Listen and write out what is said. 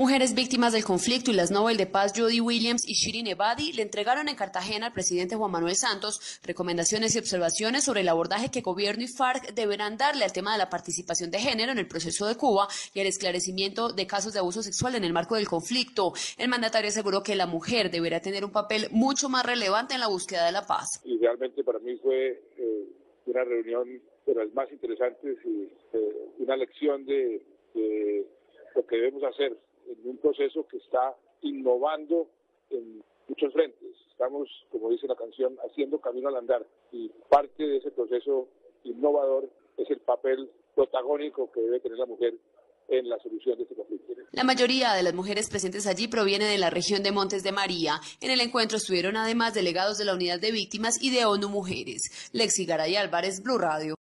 Mujeres víctimas del conflicto y las Nobel de Paz Jody Williams y Shirin Ebadi le entregaron en Cartagena al presidente Juan Manuel Santos recomendaciones y observaciones sobre el abordaje que gobierno y FARC deberán darle al tema de la participación de género en el proceso de Cuba y el esclarecimiento de casos de abuso sexual en el marco del conflicto. El mandatario aseguró que la mujer deberá tener un papel mucho más relevante en la búsqueda de la paz. Y para mí fue eh, una reunión de las más interesantes y eh, una lección de lo que debemos hacer en un proceso que está innovando en muchos frentes. Estamos, como dice la canción, haciendo camino al andar y parte de ese proceso innovador es el papel protagónico que debe tener la mujer en la solución de este conflicto. La mayoría de las mujeres presentes allí proviene de la región de Montes de María. En el encuentro estuvieron además delegados de la Unidad de Víctimas y de ONU Mujeres. Lexi Garay Álvarez, Blue Radio.